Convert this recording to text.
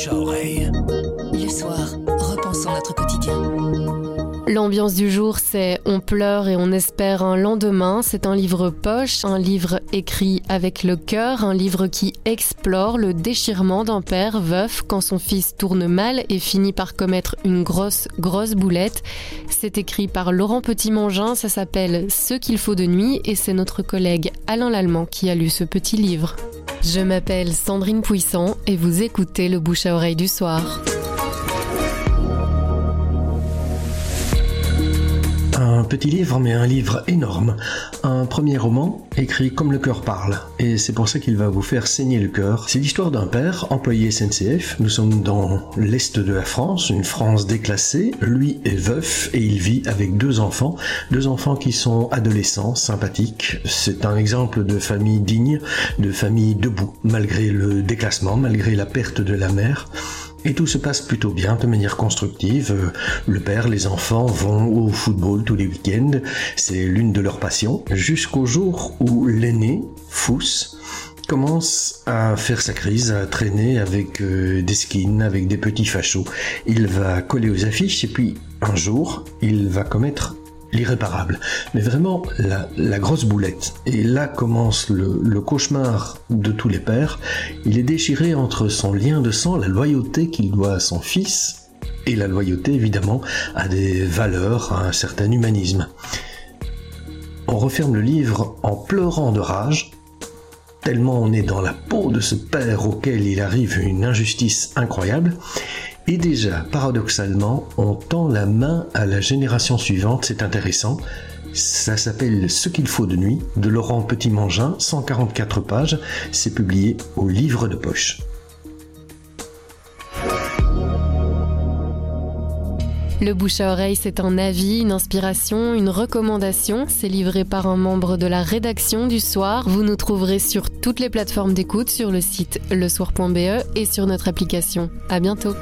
bouche à oreille. Le soir, repensons notre quotidien. L'ambiance du jour, c'est On pleure et on espère un lendemain. C'est un livre poche, un livre écrit avec le cœur, un livre qui explore le déchirement d'un père veuf quand son fils tourne mal et finit par commettre une grosse, grosse boulette. C'est écrit par Laurent Petit-Mangin, ça s'appelle Ce qu'il faut de nuit et c'est notre collègue Alain Lallemand qui a lu ce petit livre. Je m'appelle Sandrine Puissant et vous écoutez le bouche à oreille du soir. Petit livre, mais un livre énorme. Un premier roman écrit comme le cœur parle. Et c'est pour ça qu'il va vous faire saigner le cœur. C'est l'histoire d'un père, employé SNCF. Nous sommes dans l'est de la France, une France déclassée. Lui est veuf et il vit avec deux enfants. Deux enfants qui sont adolescents, sympathiques. C'est un exemple de famille digne, de famille debout, malgré le déclassement, malgré la perte de la mère. Et tout se passe plutôt bien, de manière constructive. Le père, les enfants vont au football tous les week-ends. C'est l'une de leurs passions. Jusqu'au jour où l'aîné, Fous, commence à faire sa crise, à traîner avec euh, des skins, avec des petits fachos. Il va coller aux affiches et puis un jour, il va commettre l'irréparable, mais vraiment la, la, grosse boulette. Et là commence le, le, cauchemar de tous les pères. Il est déchiré entre son lien de sang, la loyauté qu'il doit à son fils, et la loyauté évidemment à des valeurs, à un certain humanisme. On referme le livre en pleurant de rage, tellement on est dans la peau de ce père auquel il arrive une injustice incroyable, et déjà, paradoxalement, on tend la main à la génération suivante, c'est intéressant. Ça s'appelle Ce qu'il faut de nuit, de Laurent Petit-Mangin, 144 pages. C'est publié au livre de poche. Le bouche à oreille, c'est un avis, une inspiration, une recommandation. C'est livré par un membre de la rédaction du soir. Vous nous trouverez sur toutes les plateformes d'écoute, sur le site lesoir.be et sur notre application. À bientôt.